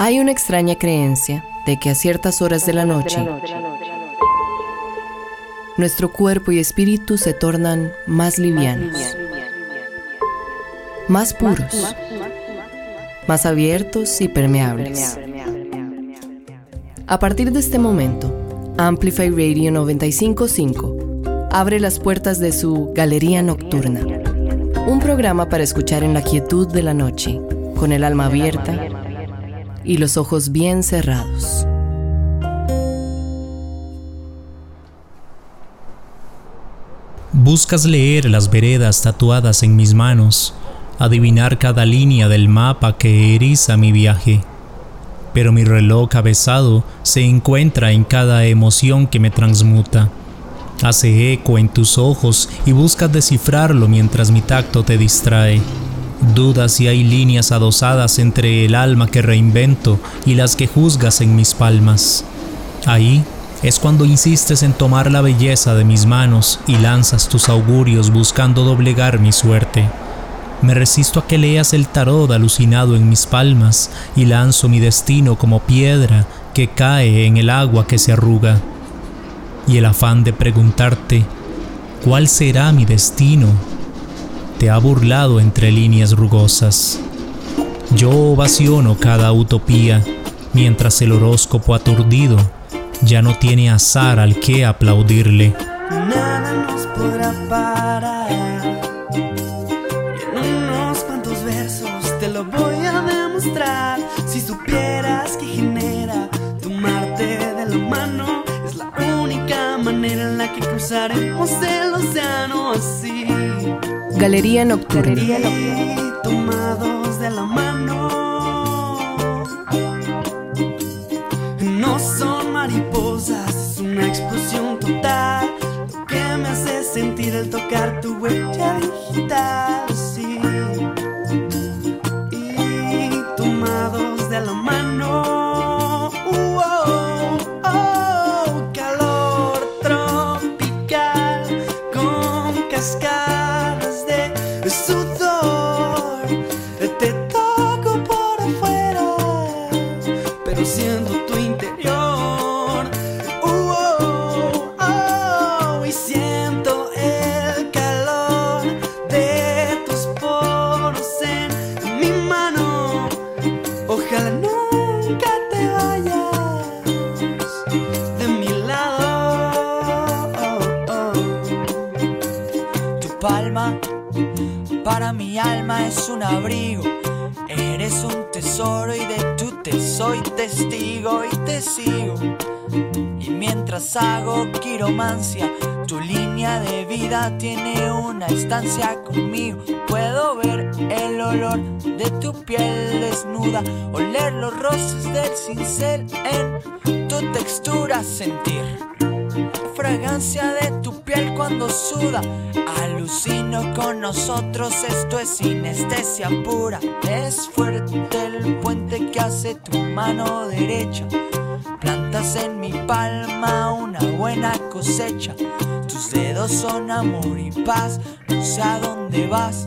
Hay una extraña creencia de que a ciertas horas de la noche nuestro cuerpo y espíritu se tornan más livianos, más puros, más abiertos y permeables. A partir de este momento, Amplify Radio 955 abre las puertas de su Galería Nocturna, un programa para escuchar en la quietud de la noche, con el alma abierta y los ojos bien cerrados. Buscas leer las veredas tatuadas en mis manos, adivinar cada línea del mapa que eriza mi viaje. Pero mi reloj avesado se encuentra en cada emoción que me transmuta. Hace eco en tus ojos y buscas descifrarlo mientras mi tacto te distrae. Dudas si hay líneas adosadas entre el alma que reinvento y las que juzgas en mis palmas. Ahí es cuando insistes en tomar la belleza de mis manos y lanzas tus augurios buscando doblegar mi suerte. Me resisto a que leas el tarot alucinado en mis palmas y lanzo mi destino como piedra que cae en el agua que se arruga. Y el afán de preguntarte, ¿cuál será mi destino? Te ha burlado entre líneas rugosas. Yo ovaciono cada utopía, mientras el horóscopo aturdido ya no tiene azar al que aplaudirle. Nada nos podrá parar. en unos cuantos versos te lo voy a demostrar. Si supieras que genera tomarte de la mano, es la única manera en la que cruzaremos el océano. Galería Nocturna. Tomados de la mano. No son mariposas, es una explosión total. Lo que me hace sentir el tocar tu huella digital. Eres un tesoro y de tu te soy testigo y te sigo. Y mientras hago quiromancia, tu línea de vida tiene una estancia conmigo. Puedo ver el olor de tu piel desnuda, oler los roces del cincel en tu textura, sentir fragancia de tu piel cuando suda. Alucino con nosotros, esto es sinestesia pura. Es fuerte el puente que hace tu mano derecha. Plantas en mi palma una buena cosecha. Tus dedos son amor y paz. No sé a dónde vas,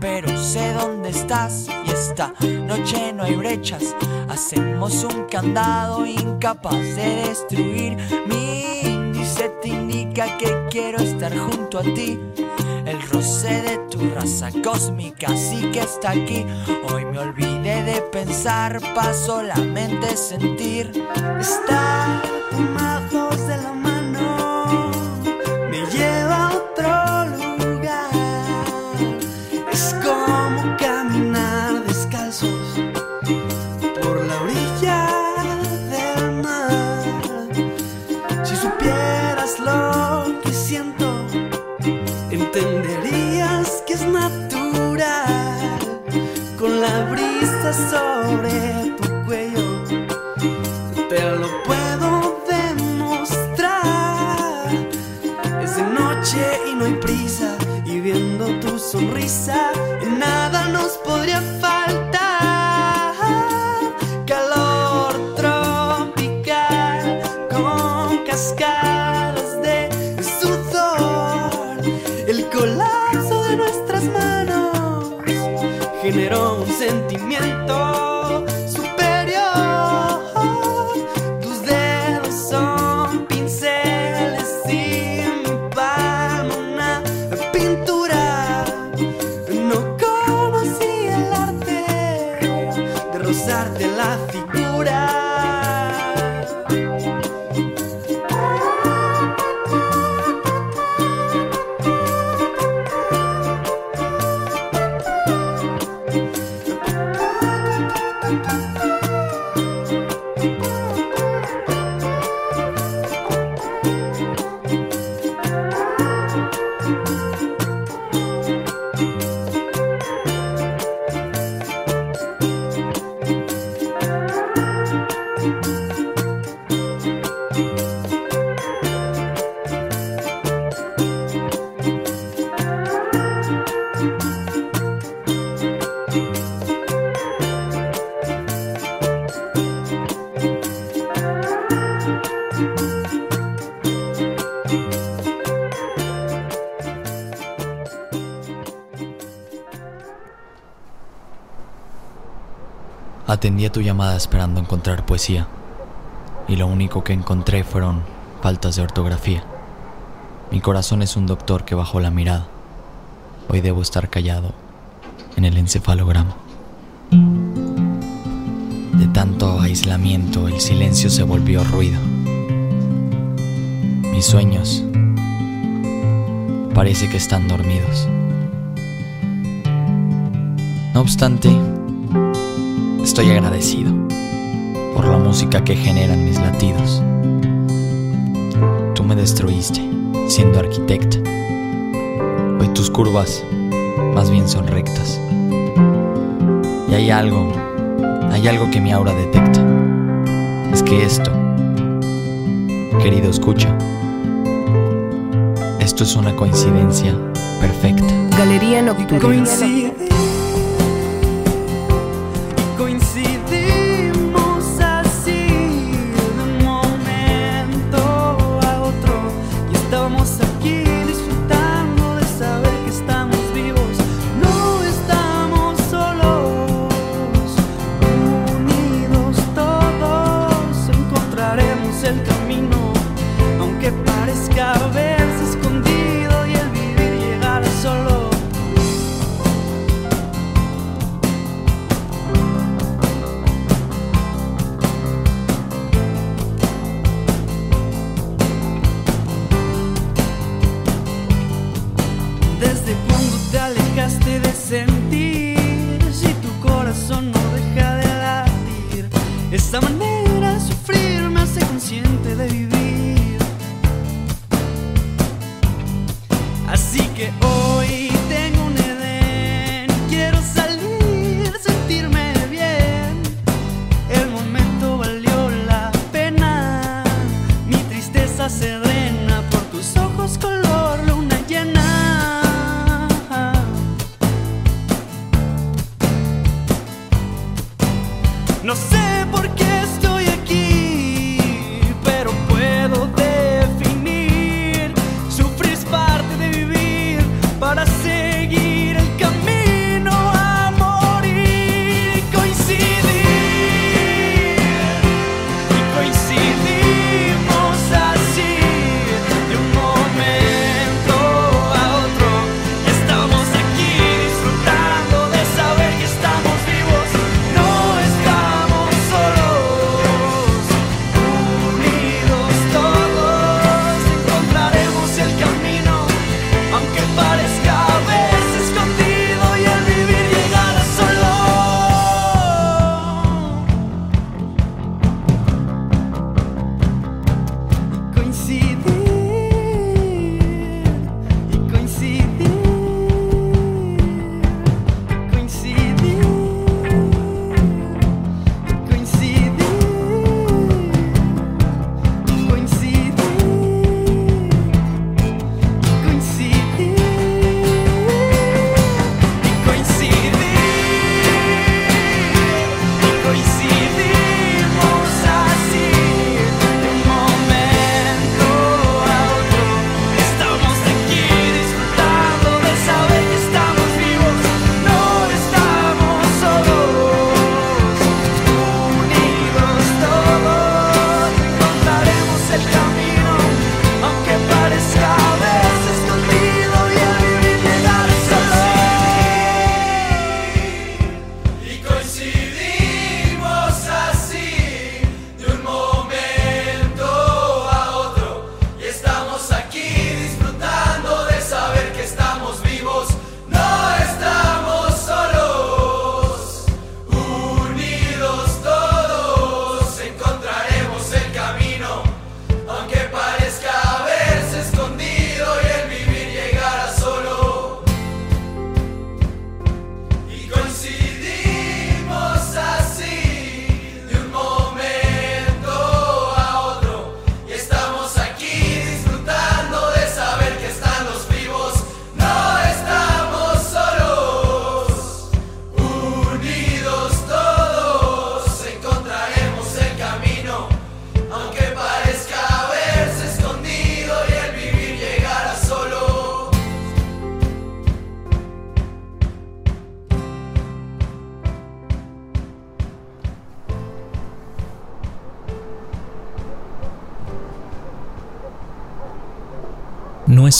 pero sé dónde estás. Y esta noche no hay brechas. Hacemos un candado incapaz de destruir junto a ti. El roce de tu raza cósmica sí que está aquí. Hoy me olvidé de pensar, pa' solamente sentir. Estar tomados Atendí tu llamada esperando encontrar poesía, y lo único que encontré fueron faltas de ortografía. Mi corazón es un doctor que bajó la mirada. Hoy debo estar callado en el encefalograma. De tanto aislamiento, el silencio se volvió ruido. Mis sueños parece que están dormidos. No obstante, Estoy agradecido por la música que generan mis latidos. Tú me destruiste siendo arquitecta. Hoy tus curvas más bien son rectas. Y hay algo, hay algo que mi aura detecta. Es que esto, querido escucha, esto es una coincidencia perfecta. Galería Nocturna. No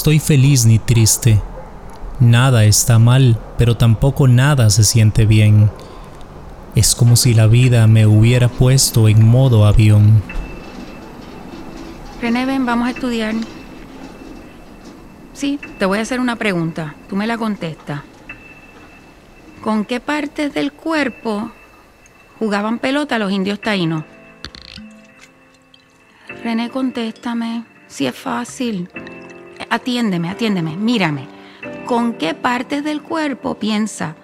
estoy feliz ni triste. Nada está mal, pero tampoco nada se siente bien. Es como si la vida me hubiera puesto en modo avión. René, ven, vamos a estudiar. Sí, te voy a hacer una pregunta. Tú me la contestas. ¿Con qué partes del cuerpo jugaban pelota los indios taínos? René, contéstame. Si es fácil. Atiéndeme, atiéndeme, mírame. ¿Con qué partes del cuerpo piensa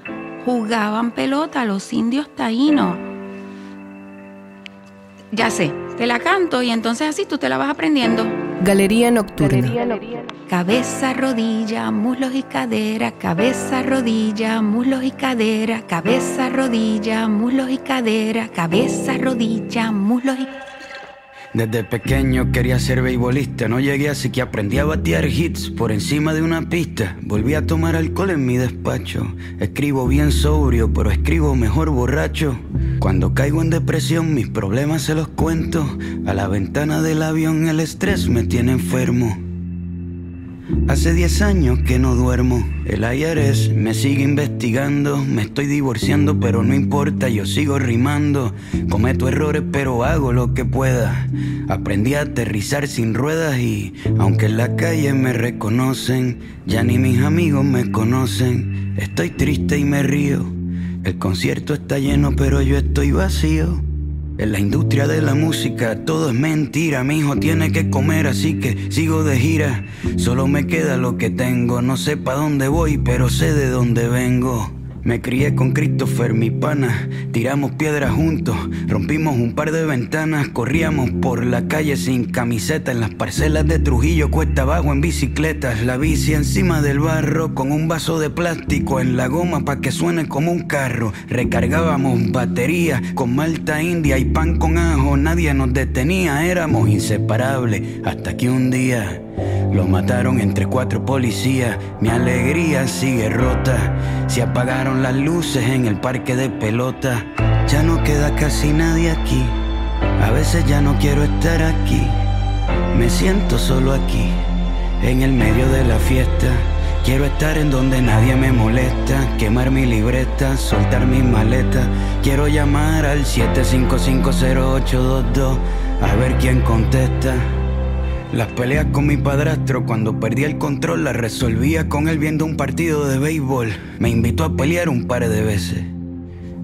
jugaban pelota los indios taínos? Ya sé, te la canto y entonces así tú te la vas aprendiendo. Galería Nocturna. Cabeza, rodilla, muslos y cadera, cabeza, rodilla, muslos y cadera, cabeza, rodilla, muslos y cadera, cabeza, rodilla, muslos y desde pequeño quería ser beisbolista, no llegué así que aprendí a batear hits por encima de una pista. Volví a tomar alcohol en mi despacho. Escribo bien sobrio, pero escribo mejor borracho. Cuando caigo en depresión, mis problemas se los cuento. A la ventana del avión el estrés me tiene enfermo. Hace 10 años que no duermo. El IRS me sigue investigando. Me estoy divorciando, pero no importa, yo sigo rimando. Cometo errores, pero hago lo que pueda. Aprendí a aterrizar sin ruedas y, aunque en la calle me reconocen, ya ni mis amigos me conocen. Estoy triste y me río. El concierto está lleno, pero yo estoy vacío. En la industria de la música todo es mentira, mi hijo tiene que comer, así que sigo de gira. Solo me queda lo que tengo, no sé pa' dónde voy, pero sé de dónde vengo. Me crié con Christopher, mi pana. Tiramos piedras juntos, rompimos un par de ventanas, corríamos por la calle sin camiseta en las parcelas de Trujillo, cuesta abajo en bicicletas. La bici encima del barro con un vaso de plástico en la goma para que suene como un carro. Recargábamos baterías con malta india y pan con ajo. Nadie nos detenía, éramos inseparables. Hasta que un día lo mataron entre cuatro policías. Mi alegría sigue rota. Se apagaron las luces en el parque de pelota. Ya no queda casi nadie aquí. A veces ya no quiero estar aquí. Me siento solo aquí, en el medio de la fiesta. Quiero estar en donde nadie me molesta, quemar mi libreta, soltar mis maletas. Quiero llamar al 7550822 a ver quién contesta. Las peleas con mi padrastro cuando perdía el control las resolvía con él viendo un partido de béisbol. Me invitó a pelear un par de veces.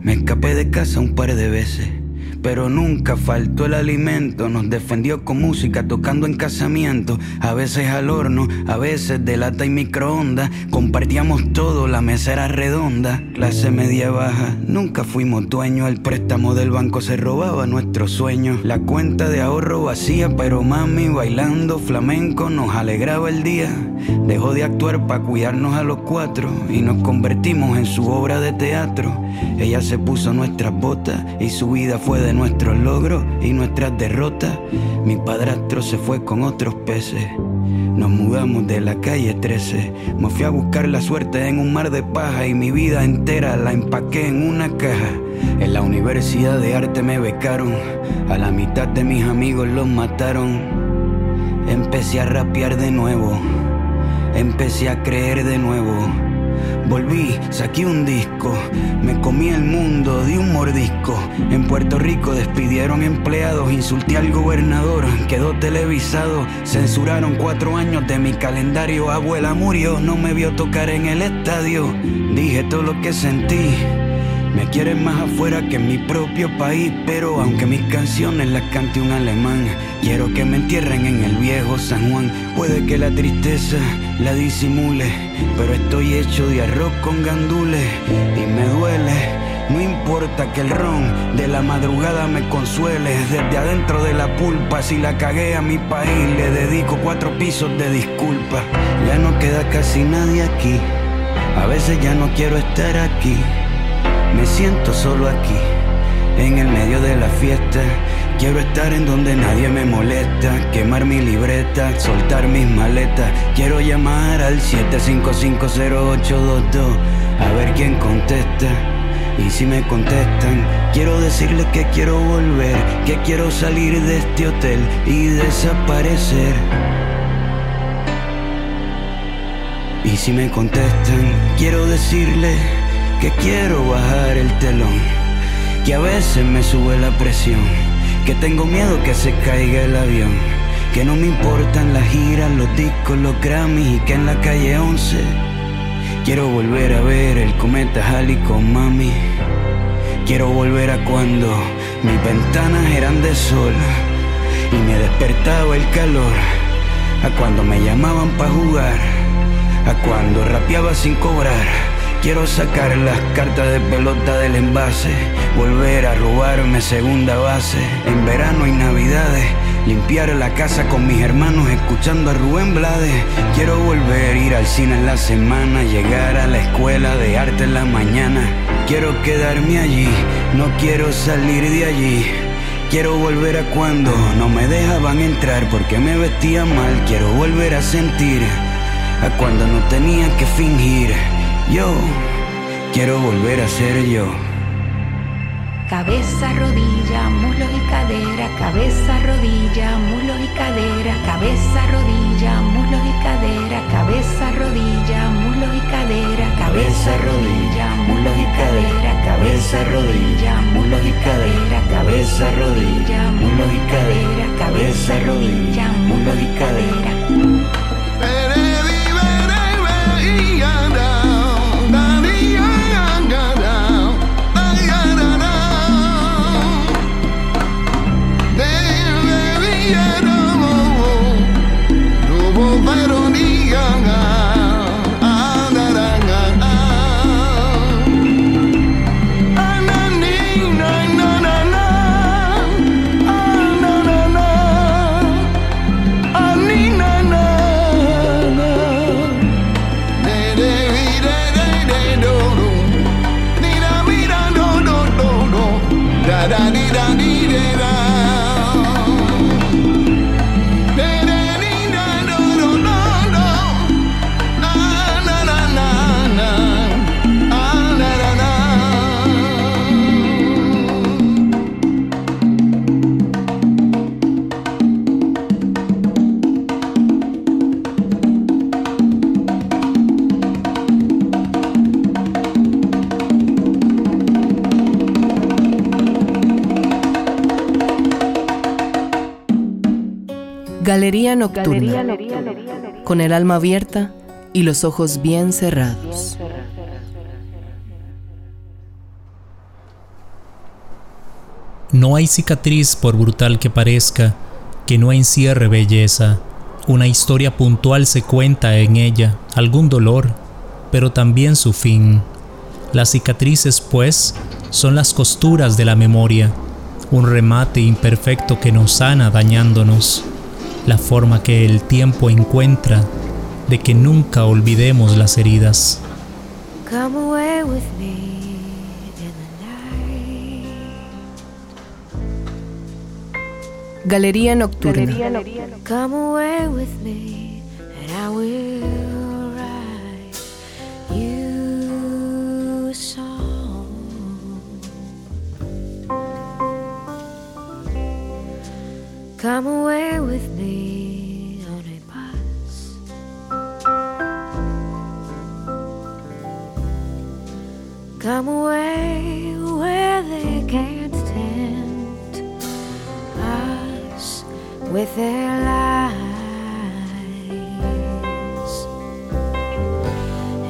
Me escapé de casa un par de veces pero nunca faltó el alimento. Nos defendió con música, tocando en casamiento, a veces al horno, a veces de lata y microondas. Compartíamos todo, la mesa era redonda, clase media baja. Nunca fuimos dueños, el préstamo del banco se robaba nuestros sueños. La cuenta de ahorro vacía, pero mami bailando flamenco nos alegraba el día. Dejó de actuar para cuidarnos a los cuatro y nos convertimos en su obra de teatro. Ella se puso nuestras botas y su vida fue de nuestros logros y nuestras derrotas. Mi padrastro se fue con otros peces. Nos mudamos de la calle 13. Me fui a buscar la suerte en un mar de paja y mi vida entera la empaqué en una caja. En la Universidad de Arte me becaron. A la mitad de mis amigos los mataron. Empecé a rapear de nuevo. Empecé a creer de nuevo. Volví, saqué un disco, me comí el mundo de un mordisco. En Puerto Rico despidieron empleados, insulté al gobernador, quedó televisado. Censuraron cuatro años de mi calendario. Abuela murió, no me vio tocar en el estadio. Dije todo lo que sentí. Me quieren más afuera que en mi propio país, pero aunque mis canciones las cante un alemán, quiero que me entierren en el viejo San Juan. Puede que la tristeza la disimule, pero estoy hecho de arroz con gandules y me duele. No importa que el ron de la madrugada me consuele, desde adentro de la pulpa, si la cagué a mi país, le dedico cuatro pisos de disculpa. Ya no queda casi nadie aquí, a veces ya no quiero estar aquí. Me siento solo aquí, en el medio de la fiesta. Quiero estar en donde nadie me molesta, quemar mi libreta, soltar mis maletas. Quiero llamar al 7550822 a ver quién contesta. Y si me contestan, quiero decirles que quiero volver, que quiero salir de este hotel y desaparecer. Y si me contestan, quiero decirle que quiero bajar el telón, que a veces me sube la presión, que tengo miedo que se caiga el avión, que no me importan las giras, los discos, los Grammys y que en la calle 11 quiero volver a ver el cometa Halley con mami. Quiero volver a cuando mis ventanas eran de sol y me despertaba el calor, a cuando me llamaban para jugar, a cuando rapeaba sin cobrar. Quiero sacar las cartas de pelota del envase, volver a robarme segunda base en verano y navidades. Limpiar la casa con mis hermanos escuchando a Rubén Blades. Quiero volver, ir al cine en la semana, llegar a la escuela de arte en la mañana. Quiero quedarme allí, no quiero salir de allí. Quiero volver a cuando no me dejaban entrar porque me vestía mal. Quiero volver a sentir a cuando no tenía que fingir. Yo quiero volver a ser yo. Cabeza, rodilla, muslos y cadera, cabeza, rodilla, muslos y cadera, cabeza, rodilla, muslos y cadera, cabeza, rodilla, muslos y cadera, cabeza, rodilla, muslos y cadera, cabeza, rodilla, muslos y cadera, cabeza, rodilla, muslos y cadera, cabeza, rodilla, muslos y cadera. Volveron young Ganga. Galería nocturna, con el alma abierta y los ojos bien cerrados. No hay cicatriz, por brutal que parezca, que no encierre belleza. Una historia puntual se cuenta en ella, algún dolor, pero también su fin. Las cicatrices, pues, son las costuras de la memoria, un remate imperfecto que nos sana dañándonos la forma que el tiempo encuentra de que nunca olvidemos las heridas. Come away with me in the night. Galería nocturna. Come away with me and I will write you a song. Come away with me Come away where they can't tempt us with their lies.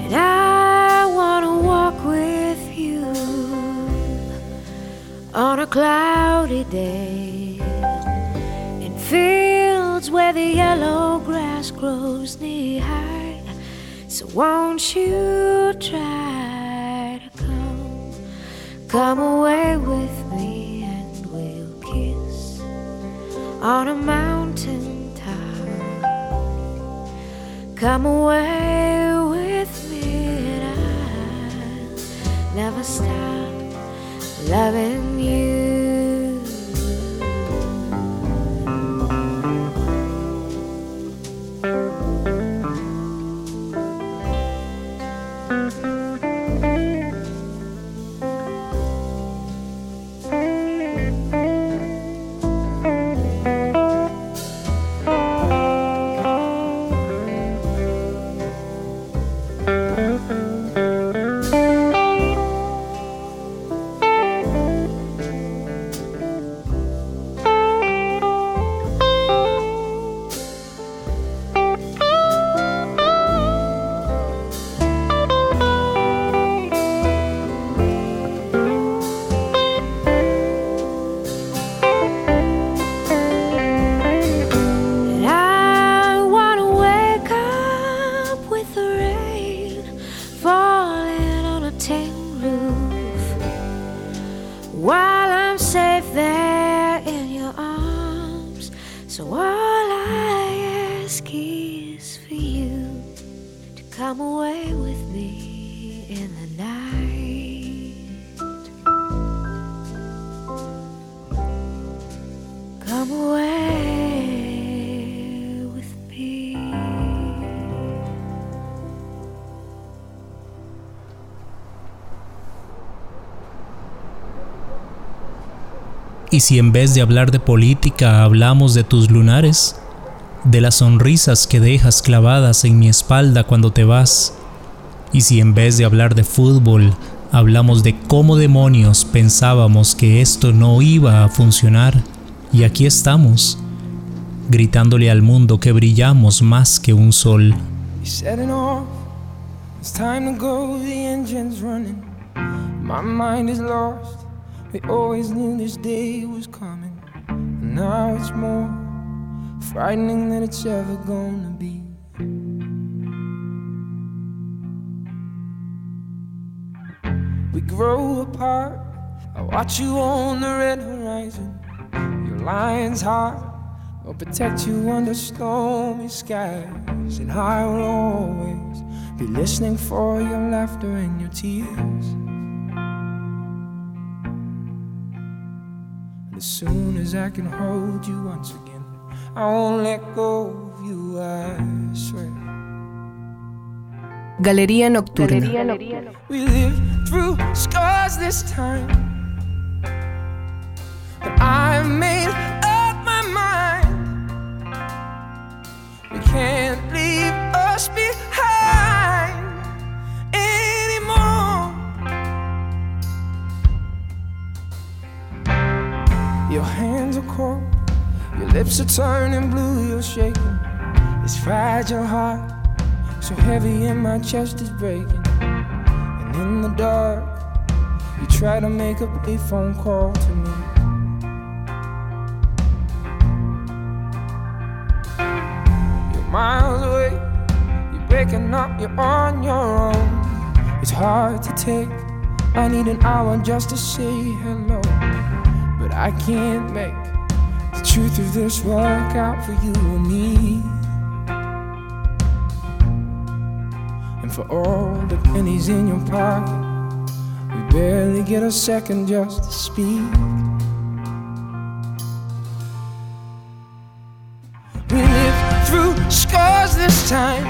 And I want to walk with you on a cloudy day in fields where the yellow grass grows knee high. So won't you try come away with me and we'll kiss on a mountain top. Come away with me and I'll never stop loving you. Y si en vez de hablar de política hablamos de tus lunares, de las sonrisas que dejas clavadas en mi espalda cuando te vas, y si en vez de hablar de fútbol hablamos de cómo demonios pensábamos que esto no iba a funcionar, y aquí estamos, gritándole al mundo que brillamos más que un sol. We always knew this day was coming. And now it's more frightening than it's ever gonna be. We grow apart. I watch you on the red horizon. Your lion's heart will protect you under stormy skies. And I will always be listening for your laughter and your tears. And as soon as I can hold you once again, I won't let go of you, I swear. Galería Nocturna. We live through scars this time. But I've made up my mind. We can't leave us behind Your hands are cold, your lips are turning blue, you're shaking. This fragile heart, so heavy in my chest is breaking. And in the dark, you try to make a a phone call to me. You're miles away, you're breaking up, you're on your own. It's hard to take. I need an hour just to say hello. I can't make the truth of this work out for you and me. And for all the pennies in your pocket, we barely get a second just to speak. We lived through scars this time,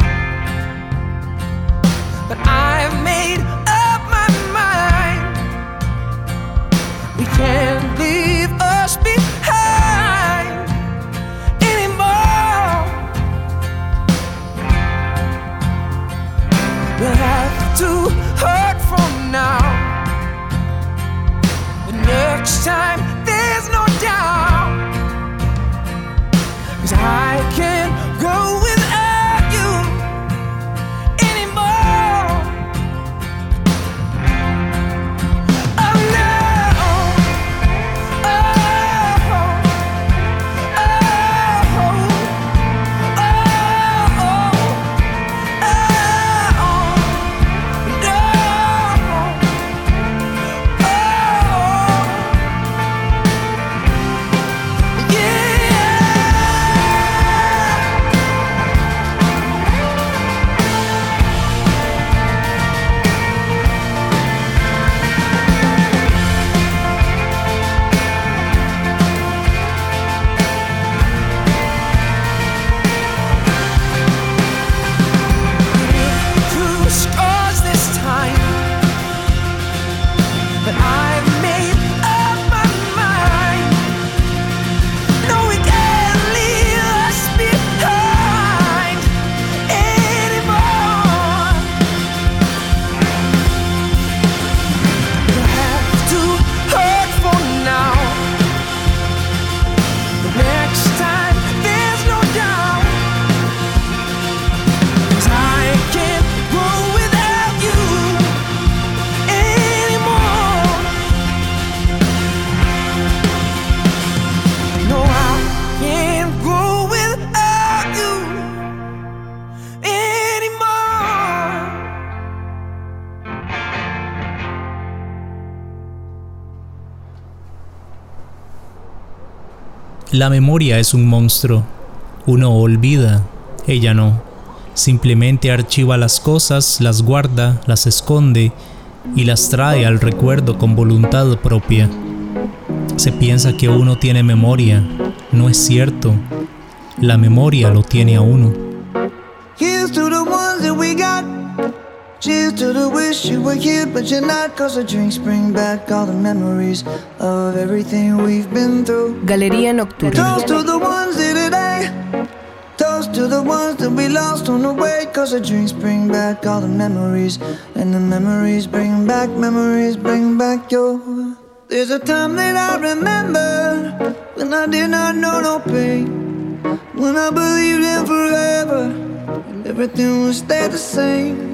La memoria es un monstruo. Uno olvida, ella no. Simplemente archiva las cosas, las guarda, las esconde y las trae al recuerdo con voluntad propia. Se piensa que uno tiene memoria. No es cierto. La memoria lo tiene a uno. Cheers to the wish you were here, but you're not. Cause the drinks bring back all the memories of everything we've been through. Galería Nocturna. Toast to the ones today. Toast to the ones that we lost on the way. Cause the drinks bring back all the memories. And the memories bring back, memories bring back your. There's a time that I remember when I did not know no pain. When I believed in forever and everything would stay the same.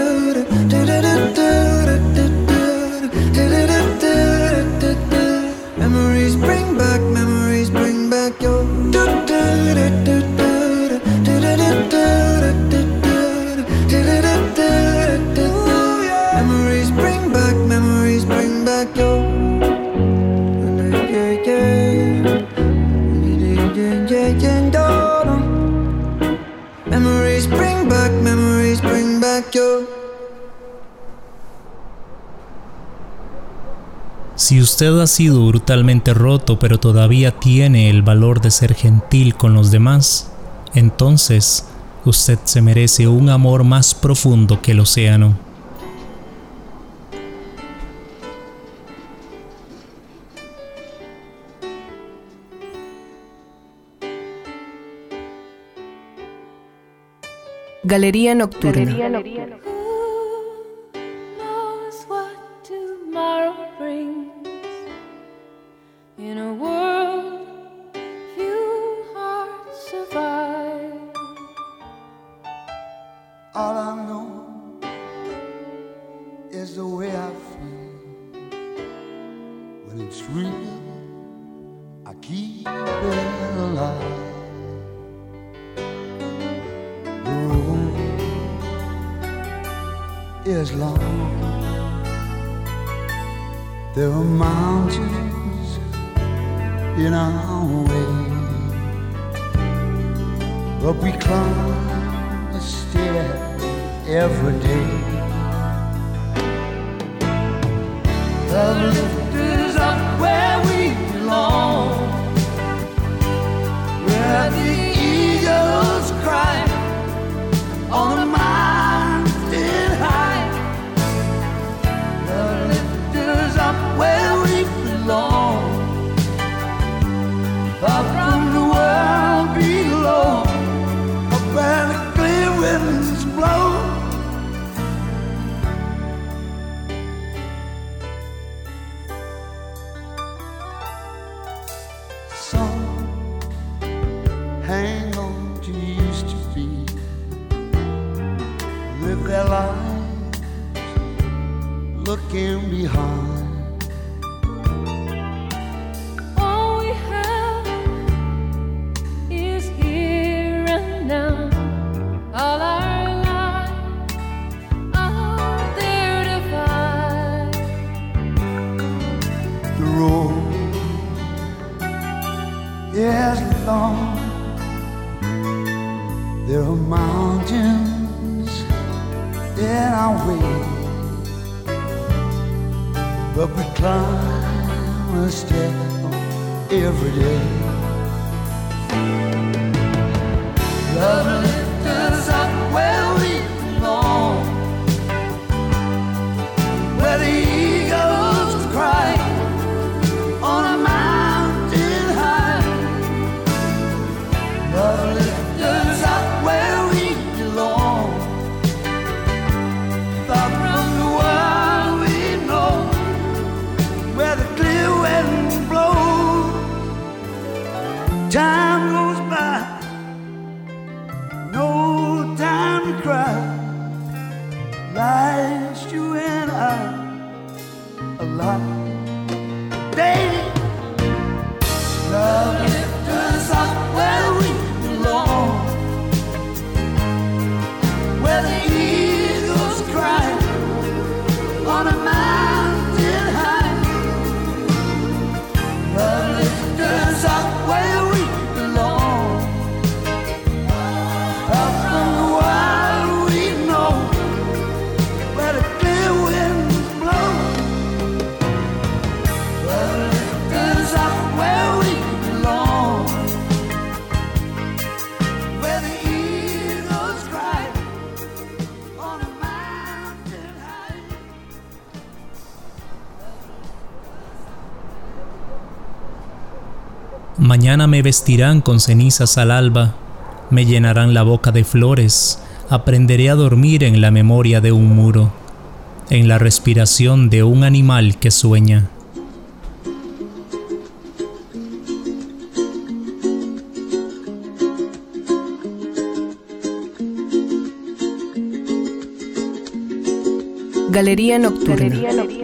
Si usted ha sido brutalmente roto pero todavía tiene el valor de ser gentil con los demás, entonces usted se merece un amor más profundo que el océano. Galería Nocturna. as long. There are mountains in our way, but we climb a step every day. Lovely. me vestirán con cenizas al alba, me llenarán la boca de flores, aprenderé a dormir en la memoria de un muro, en la respiración de un animal que sueña. Galería Galería Nocturna.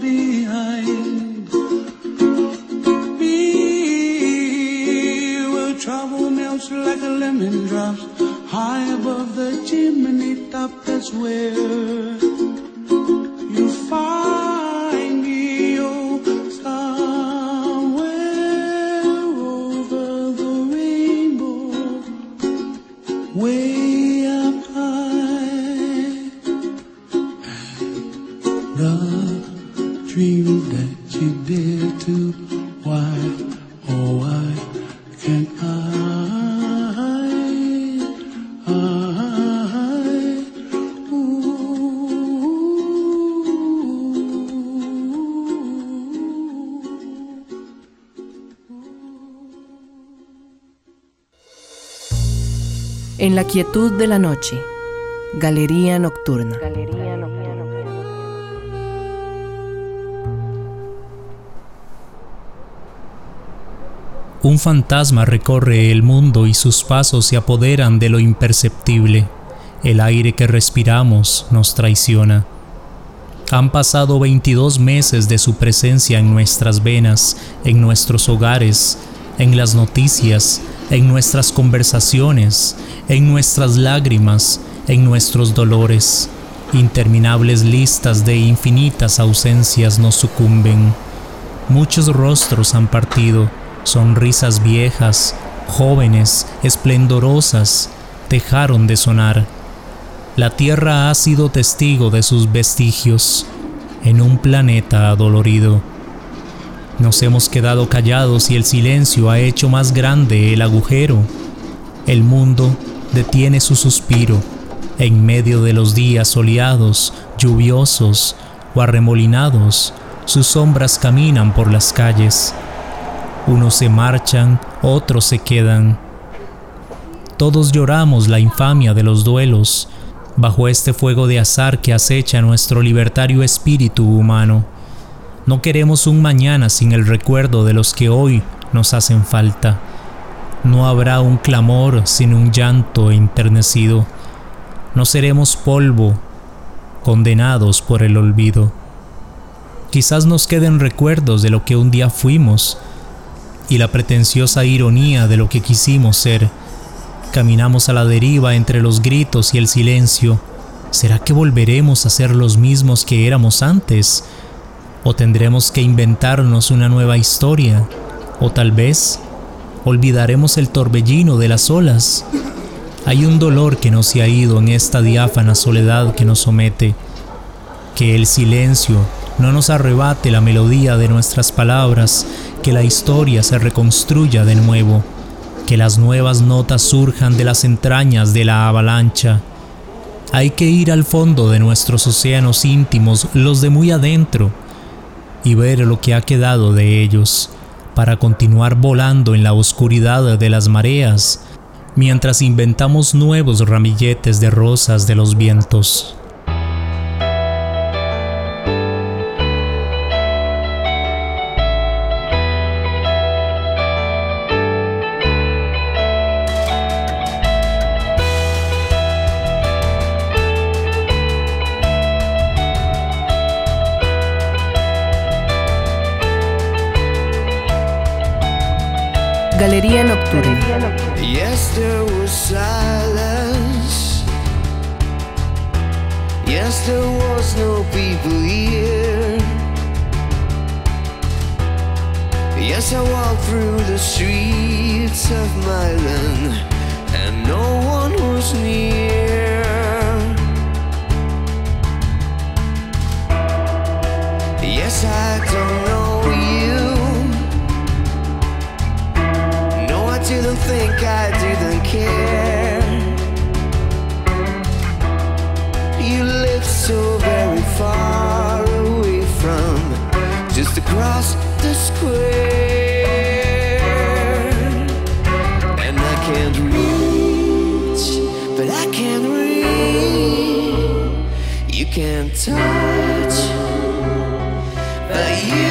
Behind. Me, trouble melts like a lemon drops. High above the chimney top, that's where la quietud de la noche, Galería Nocturna. Un fantasma recorre el mundo y sus pasos se apoderan de lo imperceptible. El aire que respiramos nos traiciona. Han pasado 22 meses de su presencia en nuestras venas, en nuestros hogares, en las noticias, en nuestras conversaciones, en nuestras lágrimas, en nuestros dolores. Interminables listas de infinitas ausencias nos sucumben. Muchos rostros han partido, sonrisas viejas, jóvenes, esplendorosas, dejaron de sonar. La Tierra ha sido testigo de sus vestigios en un planeta adolorido. Nos hemos quedado callados y el silencio ha hecho más grande el agujero. El mundo detiene su suspiro en medio de los días soleados, lluviosos o arremolinados. Sus sombras caminan por las calles. Unos se marchan, otros se quedan. Todos lloramos la infamia de los duelos bajo este fuego de azar que acecha nuestro libertario espíritu humano. No queremos un mañana sin el recuerdo de los que hoy nos hacen falta. No habrá un clamor sin un llanto enternecido. No seremos polvo, condenados por el olvido. Quizás nos queden recuerdos de lo que un día fuimos y la pretenciosa ironía de lo que quisimos ser. Caminamos a la deriva entre los gritos y el silencio. ¿Será que volveremos a ser los mismos que éramos antes? ¿O tendremos que inventarnos una nueva historia? ¿O tal vez olvidaremos el torbellino de las olas? Hay un dolor que no se ha ido en esta diáfana soledad que nos somete. Que el silencio no nos arrebate la melodía de nuestras palabras, que la historia se reconstruya de nuevo, que las nuevas notas surjan de las entrañas de la avalancha. Hay que ir al fondo de nuestros océanos íntimos, los de muy adentro, y ver lo que ha quedado de ellos, para continuar volando en la oscuridad de las mareas, mientras inventamos nuevos ramilletes de rosas de los vientos. Galería Nocturna. Yes, there was silence. Yes, there was no people here. Yes, I walked through the streets of my land, and no one was near. Yes, I don't know. didn't think I didn't care. You live so very far away from just across the square, and I can't reach, but I can reach. You can't touch, but you.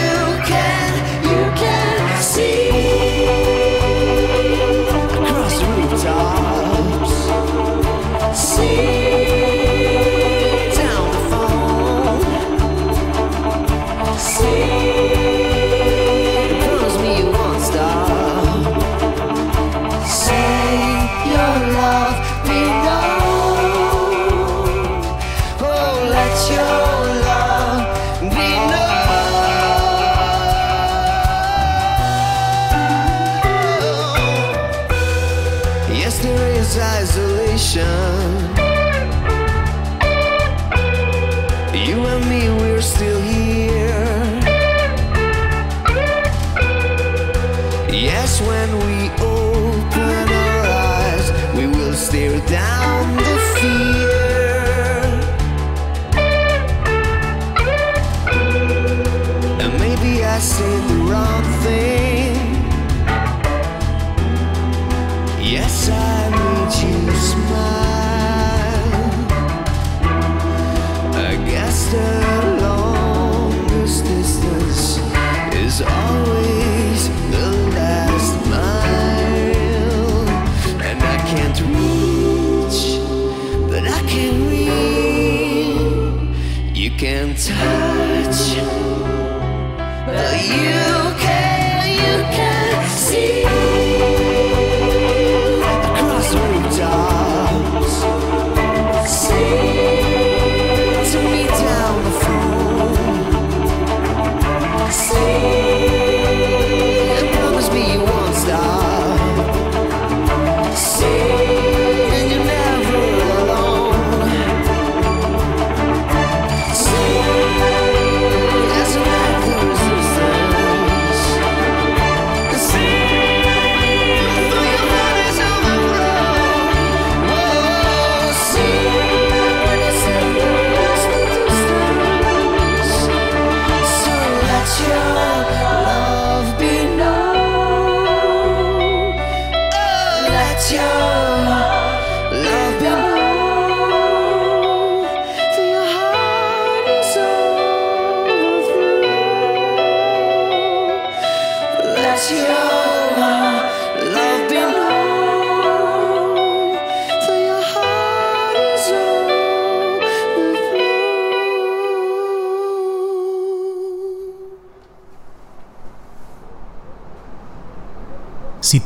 I said the wrong thing.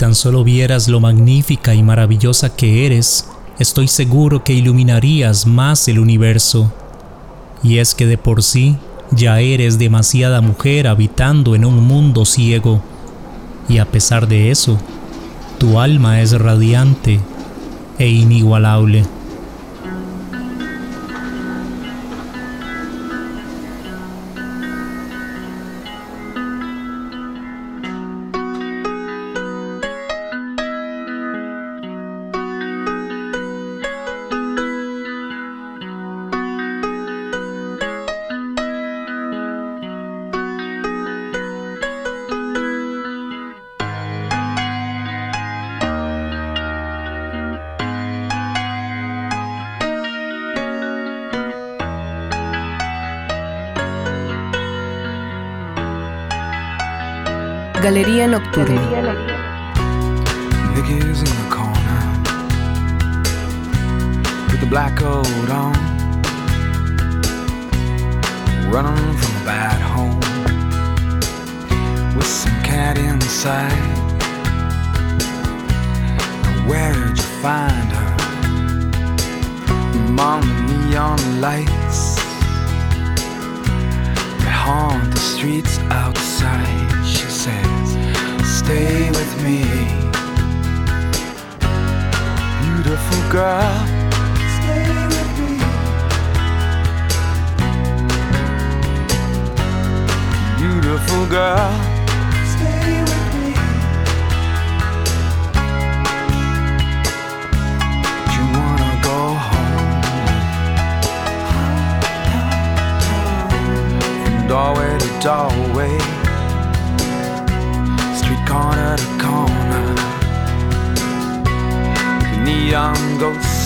tan solo vieras lo magnífica y maravillosa que eres, estoy seguro que iluminarías más el universo. Y es que de por sí, ya eres demasiada mujer habitando en un mundo ciego. Y a pesar de eso, tu alma es radiante e inigualable. Today.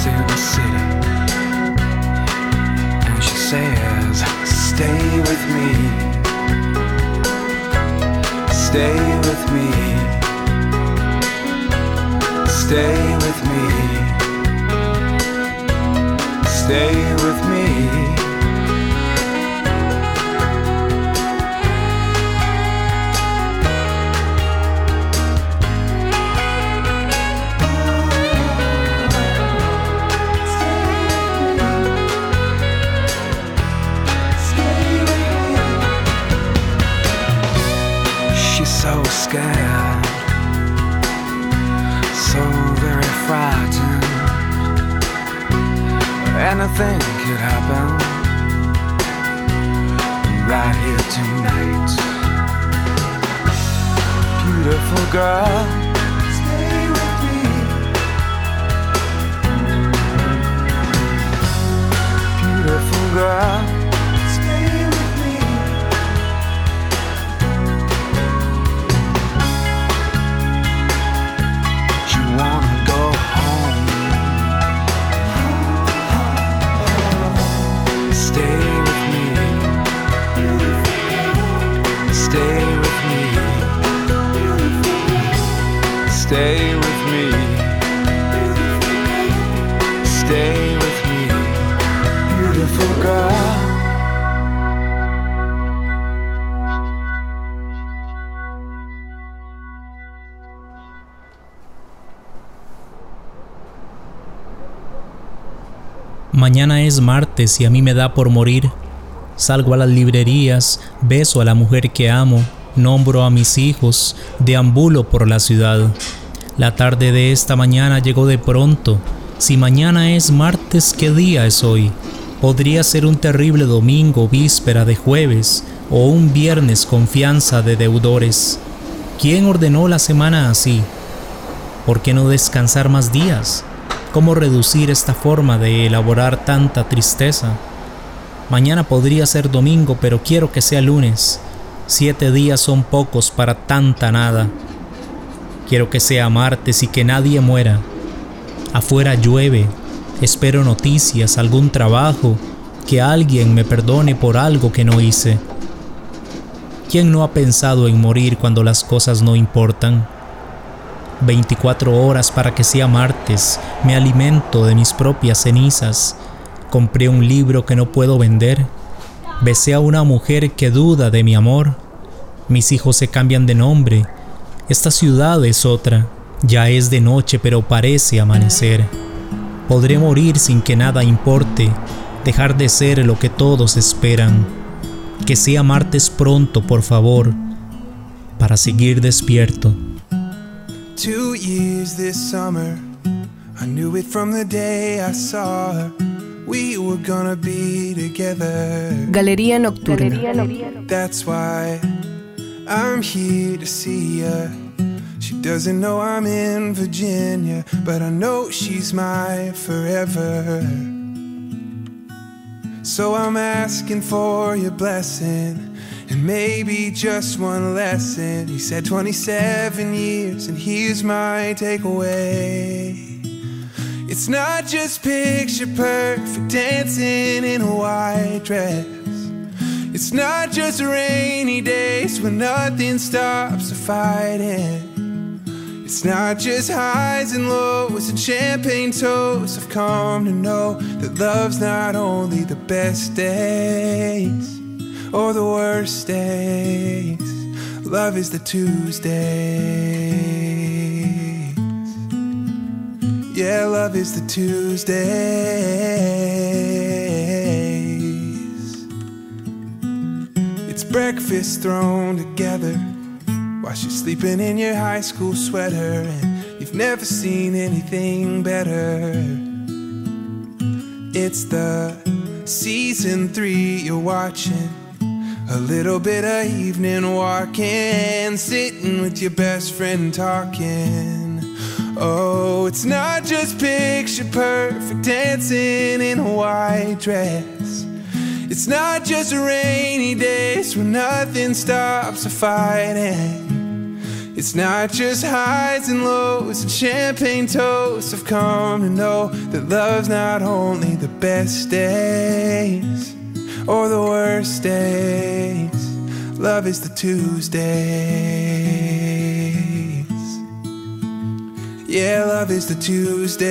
In the city, and she says, "Stay with me." Stay with me. Stay with me. Stay with me. Anything could happen right here tonight. Beautiful girl. Stay with me. Beautiful girl. Stay with me. Stay with me. Beautiful girl. Mañana es martes y a mí me da por morir. Salgo a las librerías, beso a la mujer que amo, nombro a mis hijos, deambulo por la ciudad. La tarde de esta mañana llegó de pronto. Si mañana es martes, ¿qué día es hoy? Podría ser un terrible domingo, víspera de jueves, o un viernes confianza de deudores. ¿Quién ordenó la semana así? ¿Por qué no descansar más días? ¿Cómo reducir esta forma de elaborar tanta tristeza? Mañana podría ser domingo, pero quiero que sea lunes. Siete días son pocos para tanta nada. Quiero que sea martes y que nadie muera. Afuera llueve. Espero noticias, algún trabajo, que alguien me perdone por algo que no hice. ¿Quién no ha pensado en morir cuando las cosas no importan? 24 horas para que sea martes, me alimento de mis propias cenizas. Compré un libro que no puedo vender. Besé a una mujer que duda de mi amor. Mis hijos se cambian de nombre. Esta ciudad es otra. Ya es de noche, pero parece amanecer. Podré morir sin que nada importe, dejar de ser lo que todos esperan. Que sea martes pronto, por favor, para seguir despierto. Two years this summer. I knew it from the day I saw her. We were gonna be together. Galería Nocturna. That's why I'm here to see her. She doesn't know I'm in Virginia, but I know she's my forever. So I'm asking for your blessing and maybe just one lesson. He said 27 years, and here's my takeaway. It's not just picture perfect dancing in a white dress. It's not just rainy days when nothing stops the fighting. It's not just highs and lows and champagne toasts. I've come to know that love's not only the best days or the worst days. Love is the Tuesdays. Yeah, love is the Tuesdays. It's breakfast thrown together while she's sleeping in your high school sweater, and you've never seen anything better. It's the season three you're watching. A little bit of evening walking, sitting with your best friend talking. Oh, it's not just picture perfect dancing in a white dress. It's not just rainy days when nothing stops the fighting. It's not just highs and lows and champagne toasts. I've come to know that love's not only the best days or the worst days. Love is the Tuesdays. Yeah, love is the Tuesdays.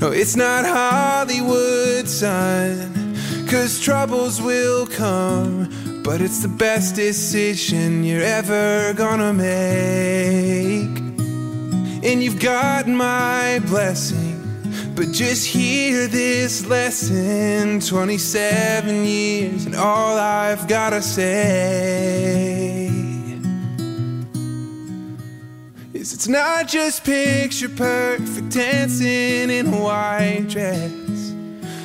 No, it's not Hollywood, son. Cause troubles will come. But it's the best decision you're ever gonna make. And you've got my blessing. But just hear this lesson 27 years, and all I've gotta say is it's not just picture perfect dancing in a white dress.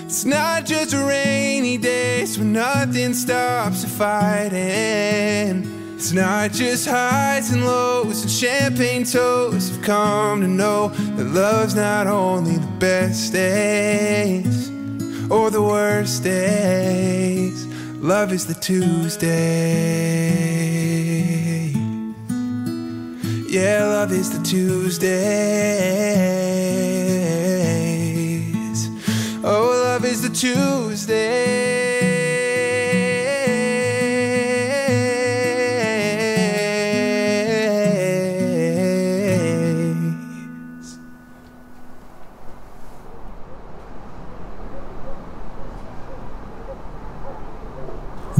It's not just rainy days when nothing stops the fighting. It's not just highs and lows and champagne toasts. I've come to know that love's not only the best days or the worst days. Love is the Tuesday. Yeah, love is the Tuesdays. Oh, love is the Tuesdays.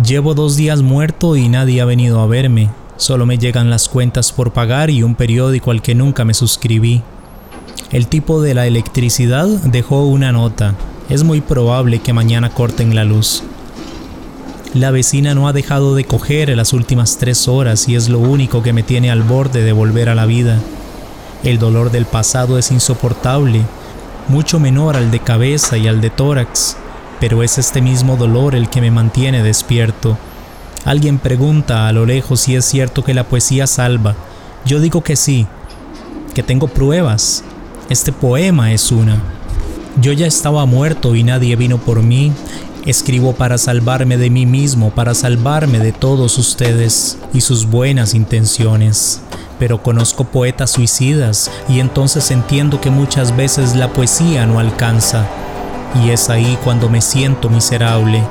Llevo dos días muerto y nadie ha venido a verme. Solo me llegan las cuentas por pagar y un periódico al que nunca me suscribí. El tipo de la electricidad dejó una nota. Es muy probable que mañana corten la luz. La vecina no ha dejado de coger en las últimas tres horas y es lo único que me tiene al borde de volver a la vida. El dolor del pasado es insoportable, mucho menor al de cabeza y al de tórax, pero es este mismo dolor el que me mantiene despierto. Alguien pregunta a lo lejos si es cierto que la poesía salva. Yo digo que sí, que tengo pruebas. Este poema es una. Yo ya estaba muerto y nadie vino por mí. Escribo para salvarme de mí mismo, para salvarme de todos ustedes y sus buenas intenciones. Pero conozco poetas suicidas y entonces entiendo que muchas veces la poesía no alcanza. Y es ahí cuando me siento miserable.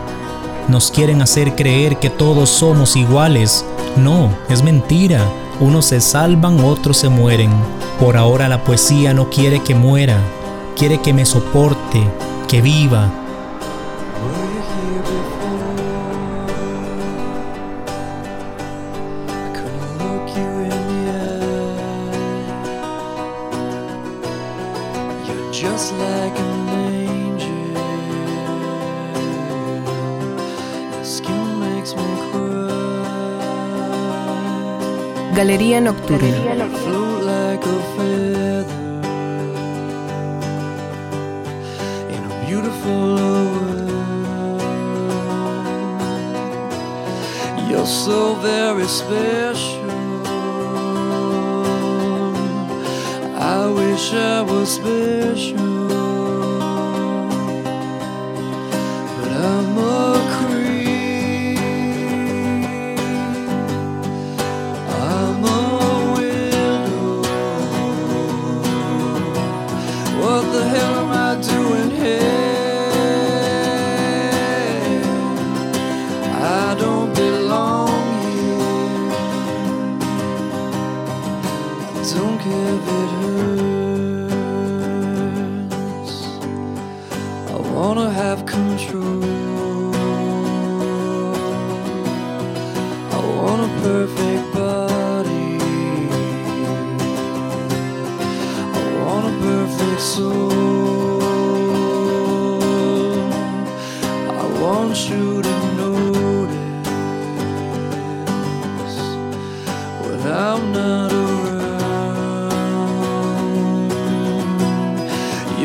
Nos quieren hacer creer que todos somos iguales. No, es mentira. Unos se salvan, otros se mueren. Por ahora la poesía no quiere que muera, quiere que me soporte, que viva. Beautiful world. You're so very special. I wish I was special,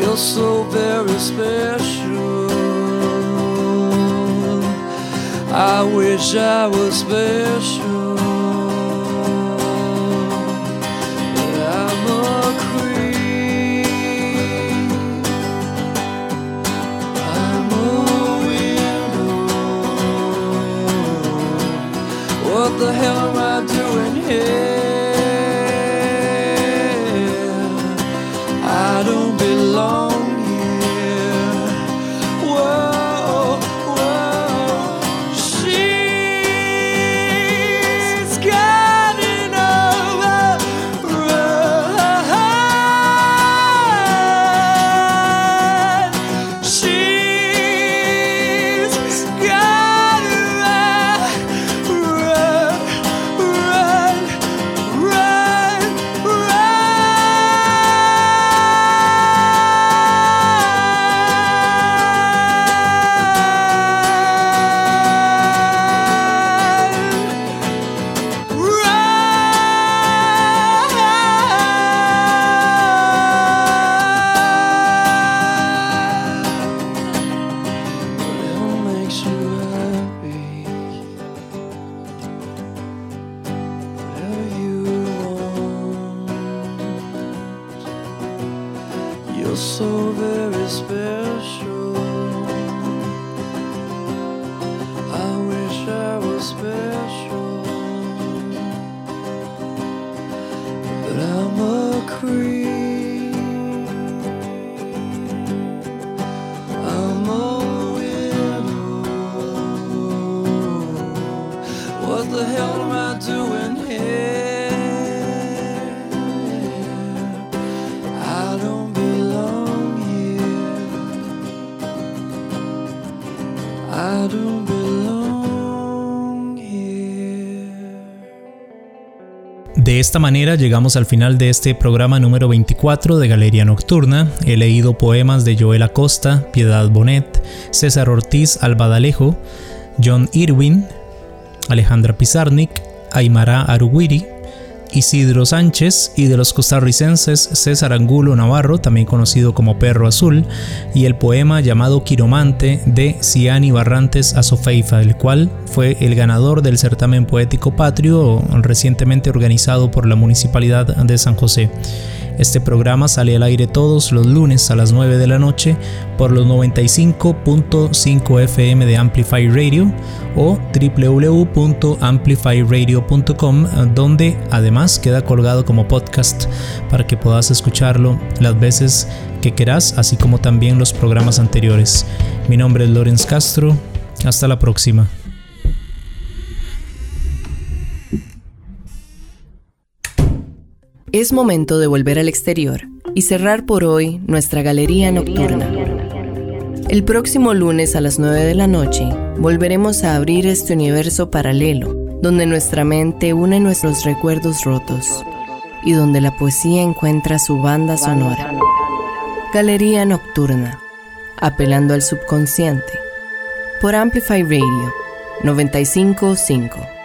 You're so very special. I wish I was special. But I'm a queen. I'm a widow. What the hell am I doing here? De esta manera llegamos al final de este programa número 24 de Galería Nocturna. He leído poemas de Joel Acosta, Piedad Bonet, César Ortiz Albadalejo, John Irwin, Alejandra Pizarnik, Aymara Aruguiri, Isidro Sánchez y de los costarricenses César Angulo Navarro, también conocido como Perro Azul, y el poema llamado Quiromante de Ciani Barrantes Azofeifa, el cual fue el ganador del certamen poético patrio recientemente organizado por la Municipalidad de San José. Este programa sale al aire todos los lunes a las 9 de la noche por los 95.5 FM de Amplify Radio o www.amplifyradio.com donde además queda colgado como podcast para que puedas escucharlo las veces que quieras, así como también los programas anteriores. Mi nombre es Lorenz Castro. Hasta la próxima. Es momento de volver al exterior y cerrar por hoy nuestra galería nocturna. El próximo lunes a las 9 de la noche volveremos a abrir este universo paralelo, donde nuestra mente une nuestros recuerdos rotos y donde la poesía encuentra su banda sonora. Galería Nocturna, apelando al subconsciente, por Amplify Radio 955